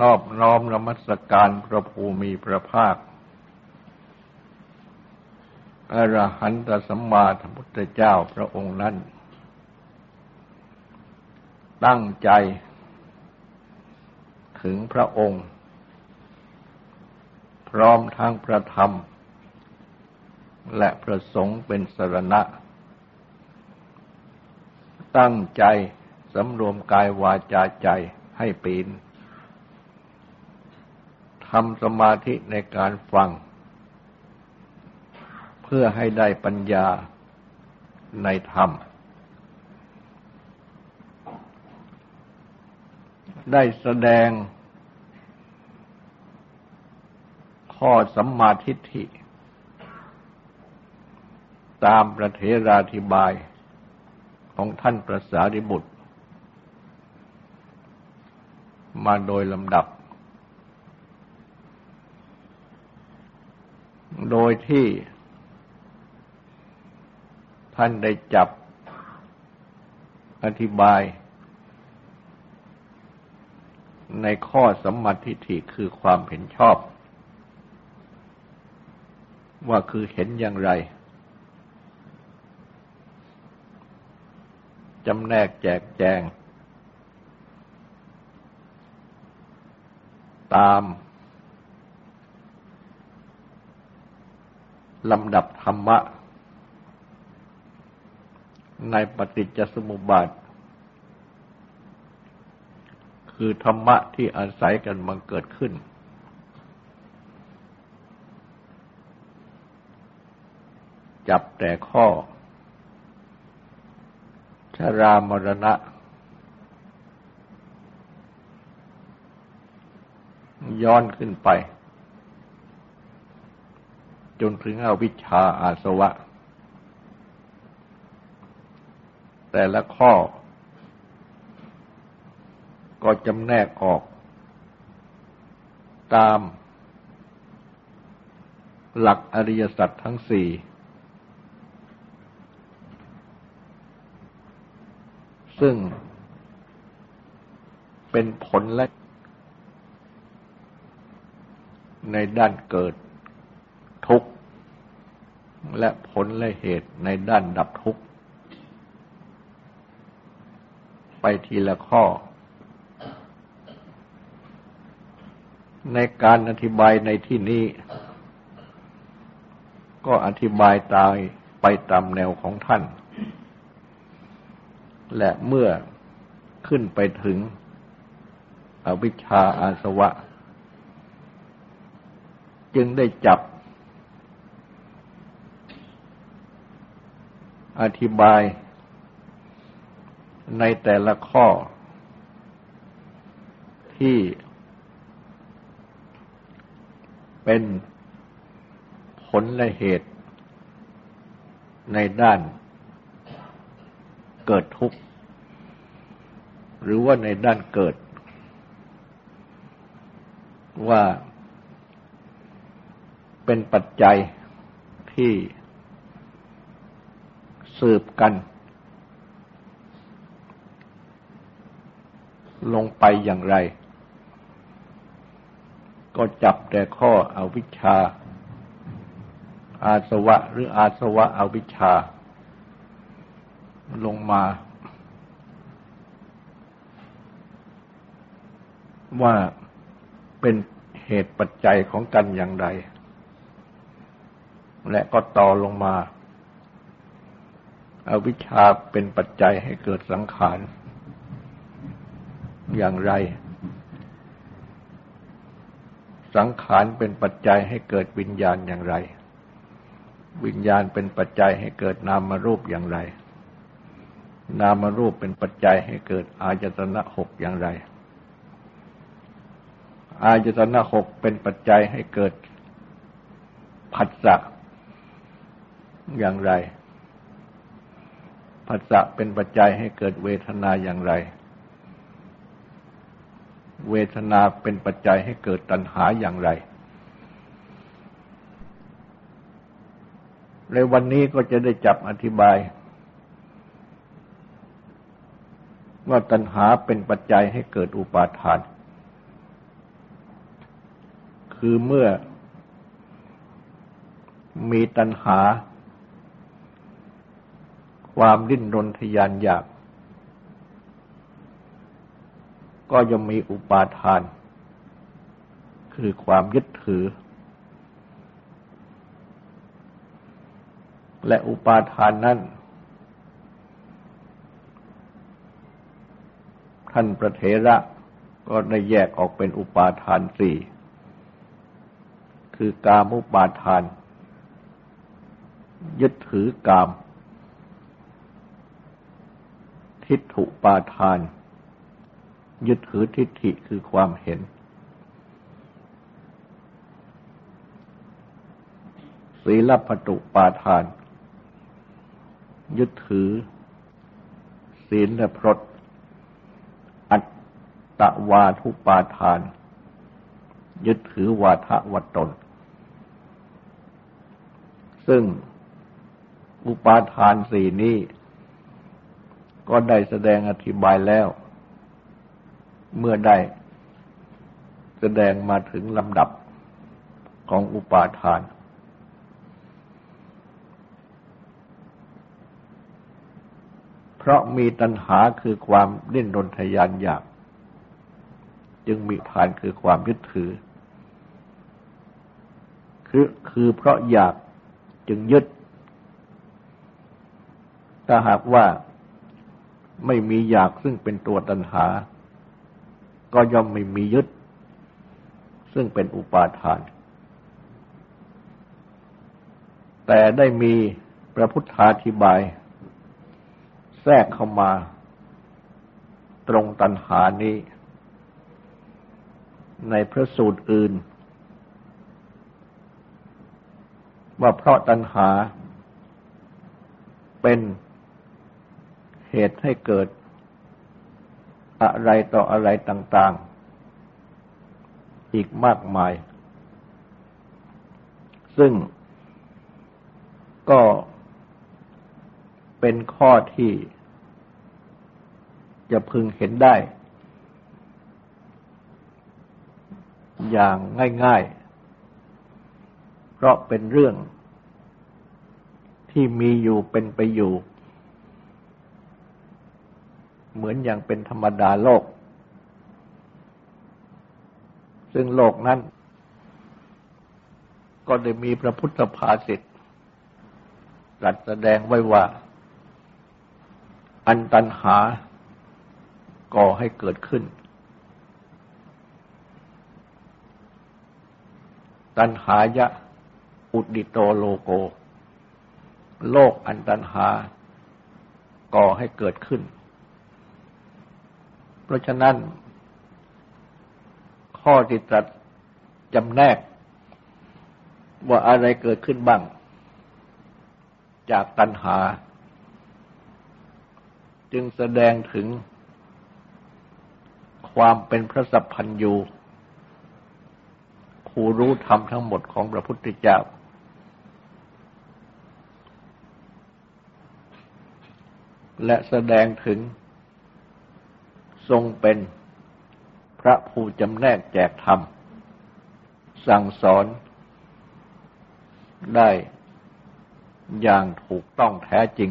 นอบน้อมนมัสการพระภูมิพระภาค อรหันตสัมมาสัมพุทธเจ้าพระองค์นั้น ตั้งใจ ถึงพระองค์ พร้อมทั้งพระธรรม และพระสงฆ์เป็นสรณะ ตั้งใจสำรวมกายวาจาใจให้ปีน ทำสมาธิในการฟัง เพื่อให้ได้ปัญญาในธรรม ได้แสดง ข้อสัมมาทิฏฐิ ตามประเทราธิบายของท่านประสาริบุตร มาโดยลำดับ โดยที่ท่านได้จับอธิบาย ในข้อสัมมาทิฏฐิคือความเห็นชอบ ว่าคือเห็นอย่างไรจำแนกแจกแจง ตาม ลำดับธรรมะ ในปฏิจจสมุปบาท คือธรรมะที่อาศัยกันมาเกิดขึ้น จับแต่ข้อ ชรามรณะ ย้อนขึ้นไป จนถึงอวิชชาอาสวะ แต่ละข้อ ก็จำแนกออก ตาม หลักอริยสัจทั้งสี่ ซึ่งเป็นผลและในด้านเกิด ทุกข์ และผลและเหตุในด้านดับทุกข์ ไปทีละข้อ ในการอธิบายในที่นี้ ก็อธิบายตายไปตามแนวของท่าน และเมื่อขึ้นไปถึง อวิชชาอาสวะ จึงได้จับ อธิบายในแต่ละข้อที่เป็นผลและเหตุในด้านเกิดทุกข์ หรือว่าในด้านเกิด ว่าเป็นปัจจัยที่ สืบกัน ลงไปอย่างไร ก็จับแต่ข้ออวิชชา อาสวะหรืออาสวะอวิชชา ลงมา ว่าเป็นเหตุปัจจัยของกันอย่างไร และก็ต่อลงมา อวิชชาเป็นปัจจัยให้เกิดสังขาร อย่างไร สังขารเป็นปัจจัยให้เกิดวิญญาณอย่างไร วิญญาณเป็นปัจจัยให้เกิดนามรูปอย่างไร นามรูปเป็นปัจจัยให้เกิดอายตนะหกอย่างไร อายตนะหกเป็นปัจจัยให้เกิดผัสสะอย่างไร ผัสสะเป็นปัจจัยให้เกิดเวทนาอย่างไร เวทนาเป็นปัจจัยให้เกิดตัณหาอย่างไร ในวันนี้ก็จะได้จับอธิบาย ว่าตัณหาเป็นปัจจัยให้เกิดอุปาทาน คือเมื่อมีตัณหา ความดิ้นรนทยานอยาก ก็ยังมีอุปาทาน คือความยึดถือ และอุปาทานนั้นท่านประเทระก็ได้แยกออกเป็นอุปาทานสี่คือกามุปาทาน ยึดถือกาม ทิฏฐุปาทาน ยึดถือทิฏฐิคือความเห็น ศีลปตุปาทาน ยึดถือ ศีลและพรตอัตตวาทุปาทาน ยึดถือวาทะวัตตน ซึ่งอุปาทานสี่นี้ ก็ได้แสดงอธิบายแล้ว เมื่อได้แสดงมาถึงลำดับของอุปาทาน เพราะมีตัณหาคือความดิ้นรนทยานอยาก จึงมีทานคือความยึดถือ คือคือเพราะอยากจึงยึด ถ้าหากว่า ไม่มีอยากซึ่งเป็นตัวตัณหา ก็ย่อมไม่มียึด ซึ่งเป็นอุปาทาน แต่ได้มีพระพุทธาธิบาย แทรกเข้ามา ตรงตัณหานี้ ในพระสูตรอื่น ว่าเพราะตัณหาเป็น เหตุให้เกิด อะไรต่ออะไรต่างๆ อีกมากมาย ซึ่งก็เป็นข้อที่จะพึงเห็นได้ อย่างง่ายๆ เพราะเป็นเรื่องที่มีอยู่เป็นไปอยู่ เหมือนอย่างเป็นธรรมดาโลก ซึ่งโลกนั้น ก็ได้มีพระพุทธภาษิตตรัสแสดงไว้ว่า อันตันหาก่อให้เกิดขึ้น ตันหายะ อุดิโตโลโก โลกอันตันหาก่อให้เกิดขึ้น ราะฉะนั้น ข้อที่ตรัสจำแนก ว่าอะไรเกิดขึ้นบ้าง จากตัณหา จึงแสดงถึงความเป็นพระสัพพัญญูผู้รู้ธรรมทั้งหมดของพระพุทธเจ้า และแสดงถึง ทรงเป็นพระผู้จำแนกแจกธรรม สั่งสอนได้อย่างถูกต้องแท้จริง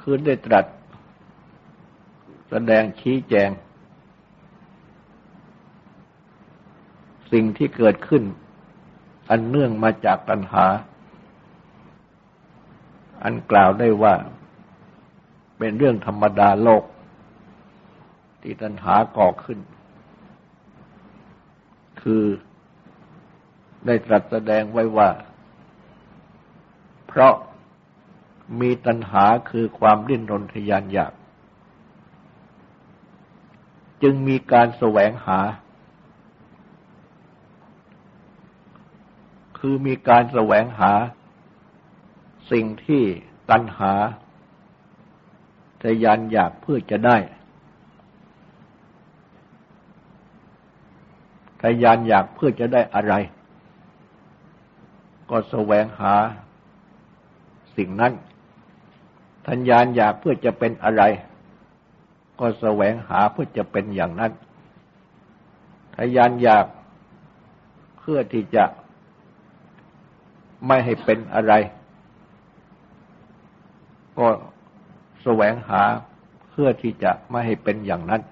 คือได้ตรัสแสดงชี้แจง สิ่งที่เกิดขึ้น อันเนื่องมาจากตัณหา อันกล่าวได้ว่า เป็นเรื่องธรรมดาโลก ที่ตัณหาก่อขึ้น คือได้ตรัสแสดงไว้ว่า เพราะมีตัณหาคือความดิ้นรนทยานอยาก จึงมีการแสวงหา คือมีการแสวงหา สิ่งที่ตัณหา ทยานอยากเพื่อจะได้ทยานอยากเพื่อจะได้อะไร ก็แสวงหาสิ่งนั้นทัญญาณอยากเพื่อจะเป็นอะไร ก็แสวงหาเพื่อจะเป็นอย่างนั้นทยานอยากเพื่อที่จะไม่ให้เป็นอะไร ก็ แสวงหาเพื่อที่จะไม่ให้เป็นอย่างนั้น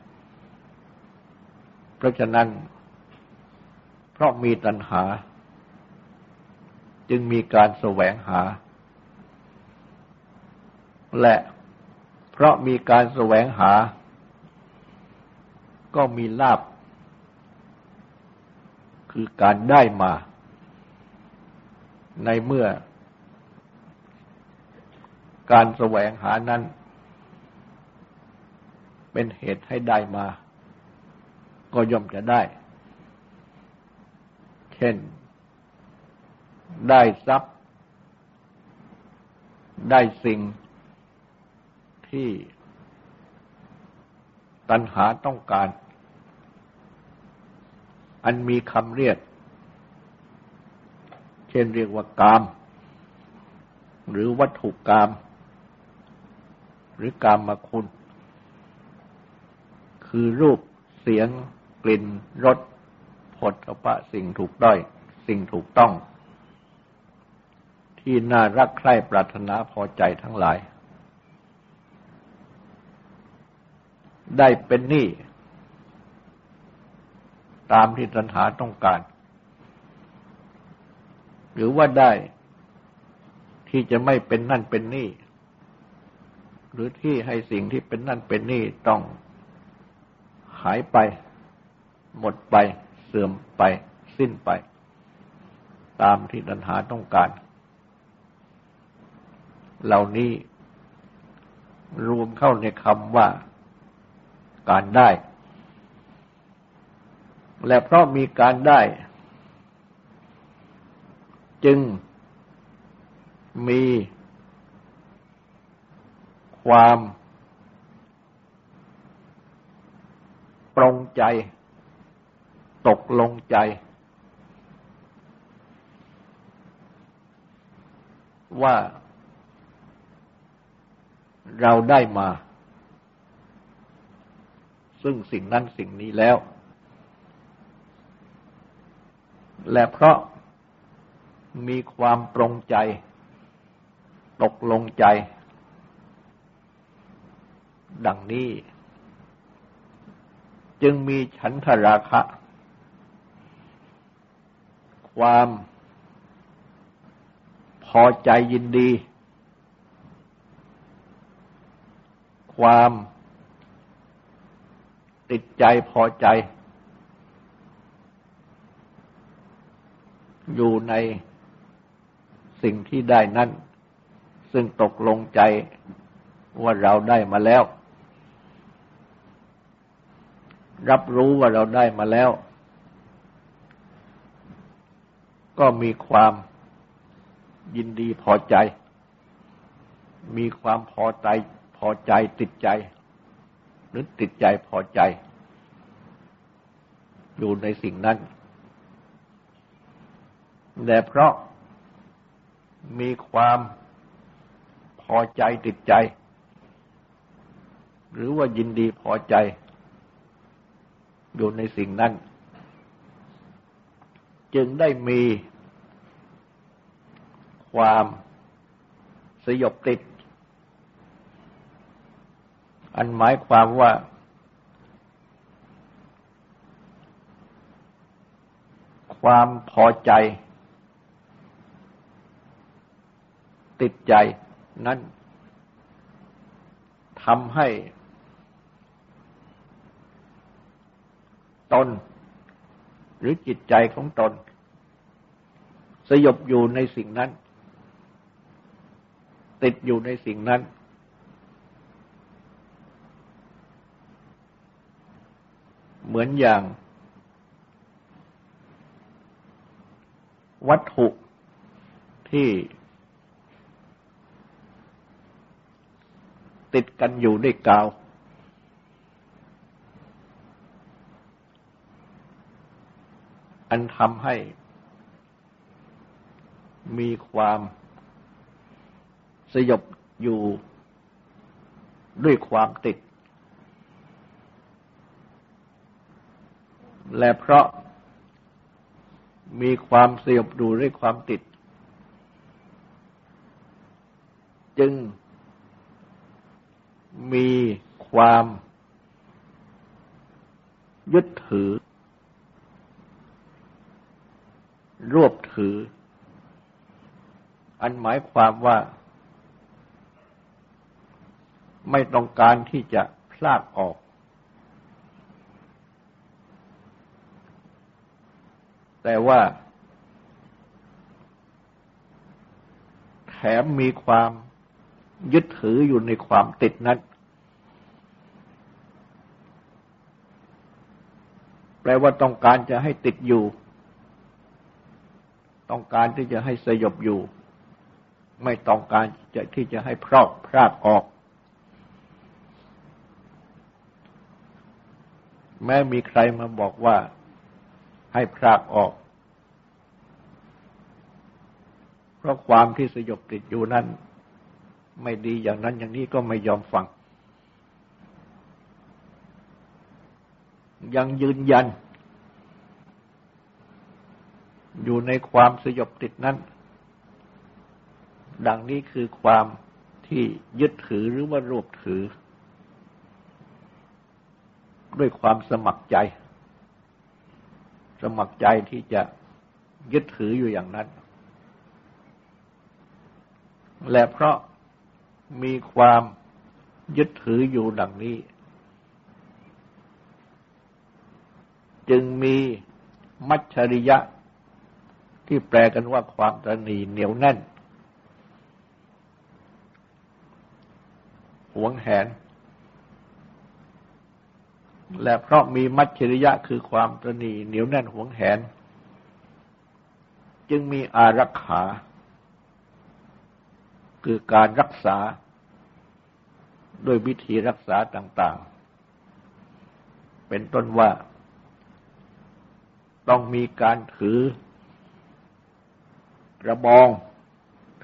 เพราะฉะนั้น เพราะมีตัณหา จึงมีการแสวงหา และเพราะมีการแสวงหา ก็มีลาบ คือการได้มา ในเมื่อ การแสวงหานั้น เป็นเหตุให้ได้มา ก็ย่อมจะได้ เช่น ได้ทรัพย์ ได้สิ่งที่ตัณหาต้องการ อันมีคำเรียก เช่นเรียกว่ากาม หรือวัตถุกาม หรือกามมาคุณ คือรูปเสียง กลิ่นรสผลพระสิ่งถูกด้อย สิ่งถูกต้อง ที่น่ารักใคร่ปรารถนาพอใจทั้งหลาย ได้เป็นหนี้ตามที่ตัณหาต้องการ หรือว่าได้ที่จะไม่เป็นนั่นเป็นนี่ หรือที่ให้สิ่งที่เป็นนั่นเป็นนี่ต้องหายไป หมดไป เสื่อมไป สิ้นไป ตามที่ดันหาต้องการ เหล่านี้รวมเข้าในคำว่าการได้ และเพราะมีการได้ จึงมี ความ ปรงใจ ตกลงใจ ว่าเราได้มา ซึ่งสิ่งนั้นสิ่งนี้แล้ว และเพราะมีความปรงใจ ตกลงใจ ดังนี้ จึงมีฉันทราคะ ความพอใจยินดี ความติดใจพอใจ อยู่ในสิ่งที่ได้นั้นซึ่งตกลงใจ ว่าเราได้มาแล้ว รับรู้ว่าเราได้มาแล้ว ก็มีความยินดีพอใจ มีความพอใจพอใจติดใจ หรือติดใจพอใจ อยู่ในสิ่งนั้นแต่เพราะมีความพอใจติดใจ หรือว่ายินดีพอใจ อยู่ในสิ่งนั้น จึงได้มีความสยบติด อันหมายความว่า ความพอใจ ติดใจนั้นทำให้ ตน หรือจิตใจของตน สยบอยู่ในสิ่งนั้น ติดอยู่ในสิ่งนั้น เหมือนอย่าง วัตถุที่ติดกันอยู่ด้วยกาว อันทำให้มีความสยบอยู่ด้วยความติด และเพราะมีความสยบดูด้วยความติด จึงมีความยึดถือ รวบถือ อันหมายความว่าไม่ต้องการที่จะพลากออก แต่ว่า แถมมีความยึดถืออยู่ในความติดนั้น แปลว่าต้องการจะให้ติดอยู่ ต้องการที่จะให้สยบอยู่ ไม่ต้องการจะที่จะให้พรอกพรากออก แม้มีใครมาบอกว่าให้พรากออก เพราะความที่สยบติดอยู่นั้น ไม่ดีอย่างนั้นอย่างนี้ก็ไม่ยอมฟัง ยังยืนยัน อยู่ในความสยบติดนั้น ดังนี้คือความที่ยึดถือหรือว่ารวบถือ ด้วยความสมัครใจ สมัครใจที่จะยึดถืออยู่อย่างนั้น และเพราะมีความยึดถืออยู่ดังนี้ จึงมีมัจฉริยะ ที่แปลกันว่าความตนีเหนียวแน่น หวงแหน และเพราะมีมัจฉริยะคือความตนีเหนียวแน่นหวงแหน จึงมีอารักขา คือการรักษา ด้วยวิธีรักษาต่างๆ เป็นต้นว่า ต้องมีการถือ กระบอง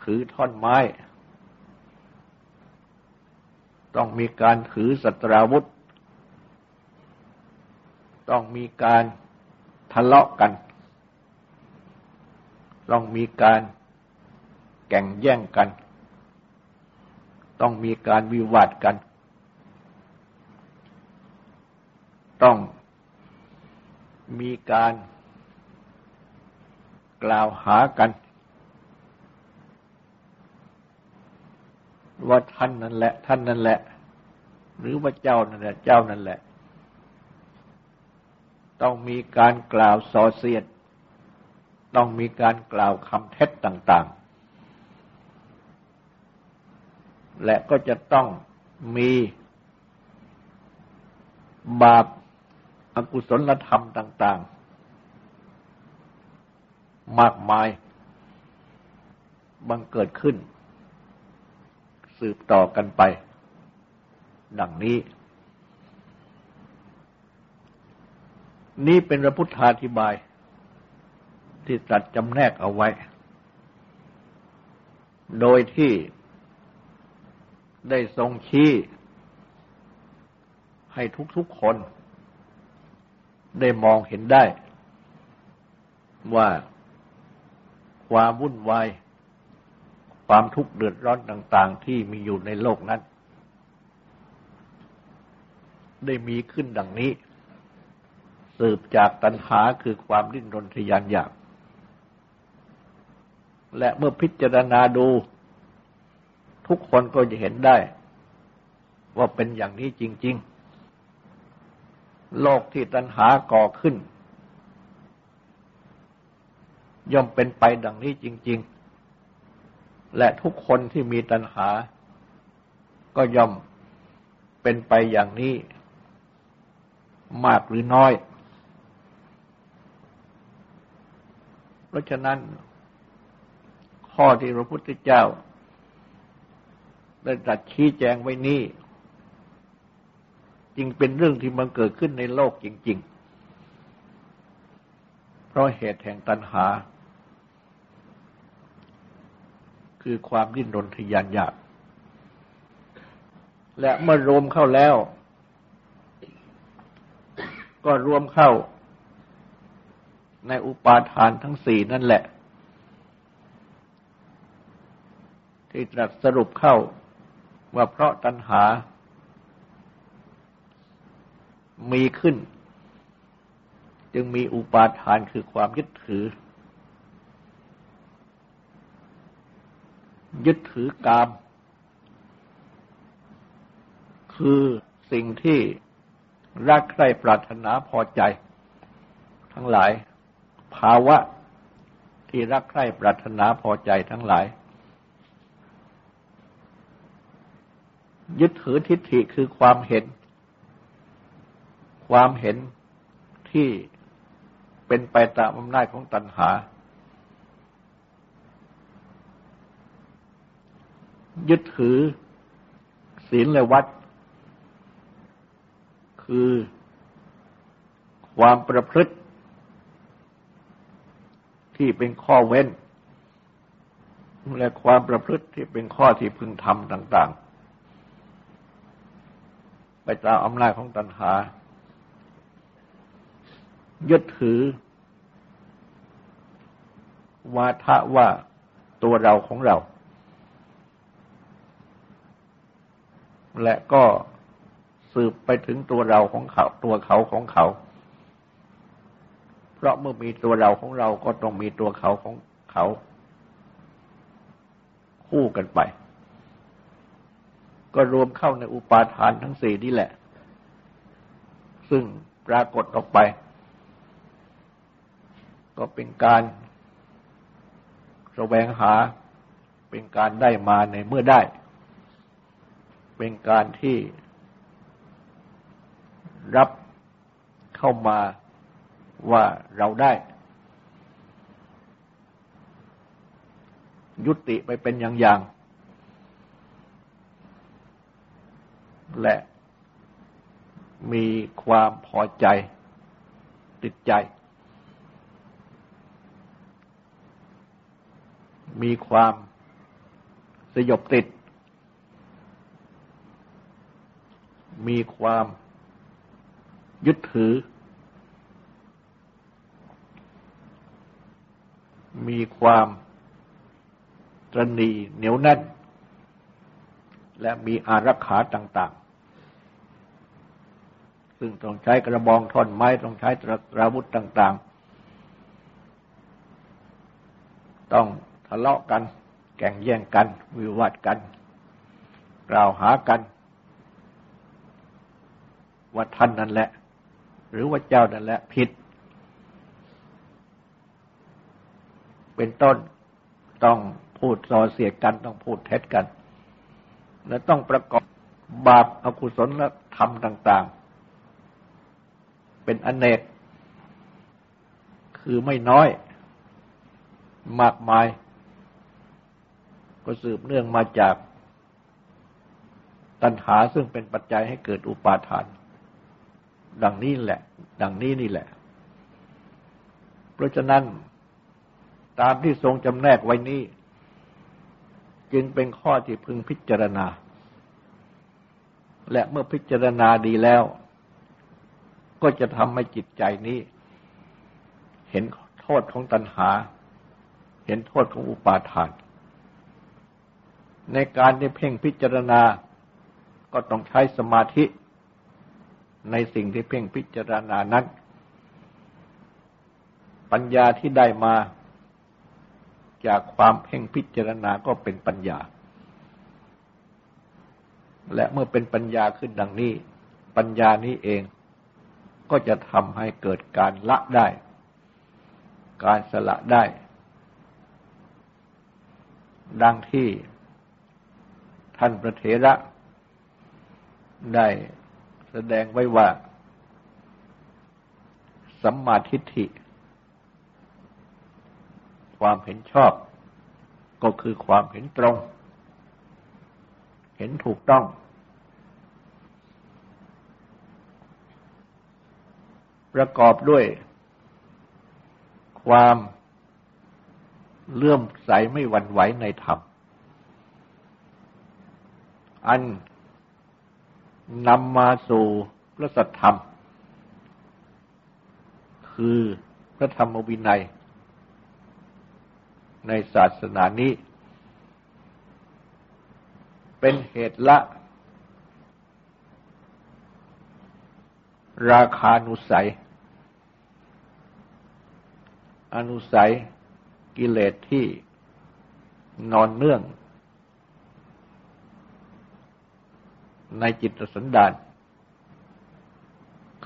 ถือท่อนไม้ ต้องมีการถือสตราวุธ ต้องมีการทะเลาะกัน ต้องมีการแก่งแย่งกัน ต้องมีการวิวาทกัน ต้องมีการกล่าวหากัน ว่าท่านนั่นแหละ ท่านนั่นแหละ หรือว่าเจ้านั่นแหละ เจ้านั่นแหละ ต้องมีการกล่าวส่อเสียด ต้องมีการกล่าวคำเท็จต่าง ๆ และก็จะต้องมีบาปอากุศลธรรมต่าง ๆ มากมายบังเกิดขึ้น สืบต่อกันไป ดังนี้ นี้เป็นพระพุทธาธิบาย ที่ตัดจำแนกเอาไว้ โดยที่ได้ทรงชี้ให้ทุกๆคน ได้มองเห็นได้ ว่าความวุ่นวาย ความทุกข์เดือดร้อนต่าง ๆ ที่มีอยู่ในโลกนั้น ได้มีขึ้นดังนี้ สืบจากตัณหาคือความดิ้นรนทยานอยาก และเมื่อพิจารณาดู ทุกคนก็จะเห็นได้ ว่าเป็นอย่างนี้จริง ๆ โลกที่ตัณหาก่อขึ้น ย่อมเป็นไปดังนี้จริง ๆ และทุกคนที่มีตัณหา ก็ย่อมเป็นไปอย่างนี้ มากหรือน้อย เพราะฉะนั้น ข้อที่พระพุทธเจ้า ได้ตรัสชี้แจงไว้นี้จึงเป็นเรื่องที่มันเกิดขึ้นในโลกจริง ๆ เพราะเหตุแห่งตัณหา คือความดิ้นรนทยานอยาก และเมื่อรวมเข้าแล้ว ก็รวมเข้า ในอุปาทานทั้งสี่นั่นแหละ ที่ตรัสสรุปเข้าว่าเพราะตัณหา มีขึ้น จึงมีอุปาทานคือความยึดถือ ยึดถือกาม คือสิ่งที่รักใคร่ปรารถนาพอใจ ทั้งหลาย ภาวะที่รักใคร่ปรารถนาพอใจทั้งหลาย ยึดถือทิฏฐิคือความเห็น ความเห็นที่เป็นไปตามอำนาจของตัณหา ยึดถือศีลและวัด คือความประพฤติ ที่เป็นข้อเว้น และความประพฤติที่เป็นข้อที่พึงทำต่าง ๆ ไปตามอำนาจของตัณหา ยึดถือ วาทะว่าตัวเราของเรา และก็สืบไปถึงตัวเราของเขา ตัวเขาของเขา เพราะเมื่อมีตัวเราของเราก็ต้องมีตัวเขาของเขา คู่กันไป ก็รวมเข้าในอุปาทานทั้งสี่นี่แหละ ซึ่งปรากฏออกไป ก็เป็นการแสวงหาเป็นการได้มาในเมื่อได้ เป็นการที่รับเข้ามาว่าเราได้ ยุติไปเป็นอย่างๆและมีความพอใจติดใจ มีความสยบติด มีความยึดถือ มีความตรณีเหนียวแน่น และมีอารักขาต่าง ๆ ซึ่งต้องใช้กระบองท่อนไม้ ต้องใช้ตราวุธต่าง ๆ ต้องทะเลาะกัน แก่งแย่งกัน วิวาทกัน กล่าวหากัน ว่าท่านนั่นแหละ หรือว่าเจ้านั่นแหละผิด เป็นต้นต้องพูดส่อเสียดกันต้องพูดเท็จกัน และต้องประกอบบาปอกุศลและธรรมต่าง ๆ เป็นอนเนก คือไม่น้อย มากมาย ก็สืบเนื่องมาจากตัณหาซึ่งเป็นปัจจัยให้เกิดอุปาทาน ดังนี้แหละ ดังนี้นี่แหละ เพราะฉะนั้นตามที่ทรงจำแนกไว้นี้ จึงเป็นข้อที่พึงพิจารณา และเมื่อพิจารณาดีแล้ว ก็จะทำให้จิตใจนี้ เห็นโทษของตัณหา เห็นโทษของอุปาทาน ในการที่เพ่งพิจารณาก็ต้องใช้สมาธิ ในสิ่งที่เพ่งพิจารณานั้น ปัญญาที่ได้มาจากความเพ่งพิจารณาก็เป็นปัญญา และเมื่อเป็นปัญญาขึ้นดังนี้ ปัญญานี้เองก็จะทำให้เกิดการละได้ การสละได้ ดังที่ท่านพระเถระได้ แสดงไว้ว่า สัมมาทิฏฐิ ความเห็นชอบ ก็คือความเห็นตรง เห็นถูกต้อง ประกอบด้วย ความเลื่อมใสไม่หวั่นไหวในธรรม อัน นำมาสู่พระสัทธรรม คือพระธรรมวินัย ในศาสนานี้ เป็นเหตุละ ราคานุสัย อนุสัยกิเลสที่นอนเนื่อง ในจิตสันดาน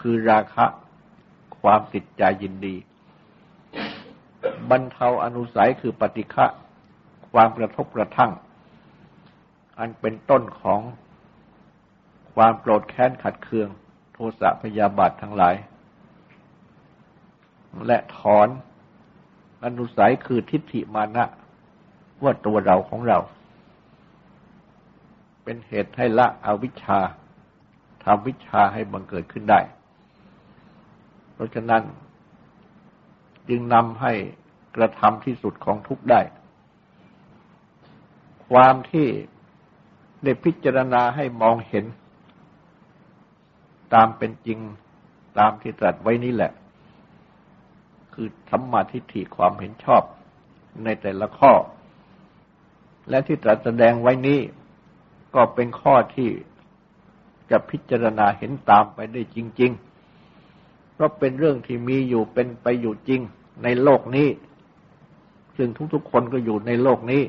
คือราคะความติดใจยินดี บรรเทาอนุสัยคือปฏิฆะความกระทบกระทั่ง อันเป็นต้นของความโกรธแค้นขัดเคือง โทสะพยาบาททั้งหลาย และถอนอนุสัยคือทิฏฐิมานะว่าตัวเราของเรา เป็นเหตุให้ละอวิชชาทำวิชาให้บังเกิดขึ้นได้ เพราะฉะนั้น จึงนำให้กระทำที่สุดของทุกได้ ความที่ได้พิจารณาให้มองเห็น ตามเป็นจริงตามที่ตรัสไว้นี้แหละ คือสัมมาทิฏฐิความเห็นชอบในแต่ละข้อ และที่ตรัสแสดงไว้นี้ ก็เป็นข้อที่จะพิจารณาเห็นตามไปได้จริง ๆ เพราะเป็นเรื่องที่มีอยู่เป็นไปอยู่จริงในโลกนี้ ซึ่งทุกๆคนก็อยู่ในโลกนี้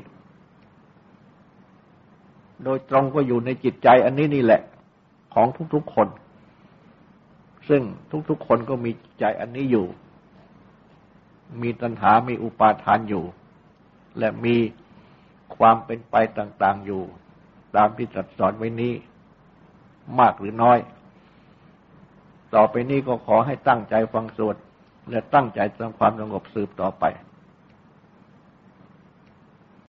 โดยตรงก็อยู่ในจิตใจอันนี้นี่แหละ ของทุกๆคน ซึ่งทุกๆคนก็มีจิตใจอันนี้อยู่ มีตัณหา มีอุปาทานอยู่ และมีความเป็นไปต่าง ๆอยู่ ตามที่ตรัสสอนไว้นี้ มากหรือน้อย ต่อไปนี้ก็ขอให้ตั้งใจฟังสวดและตั้งใจทำความสงบสืบต่อไป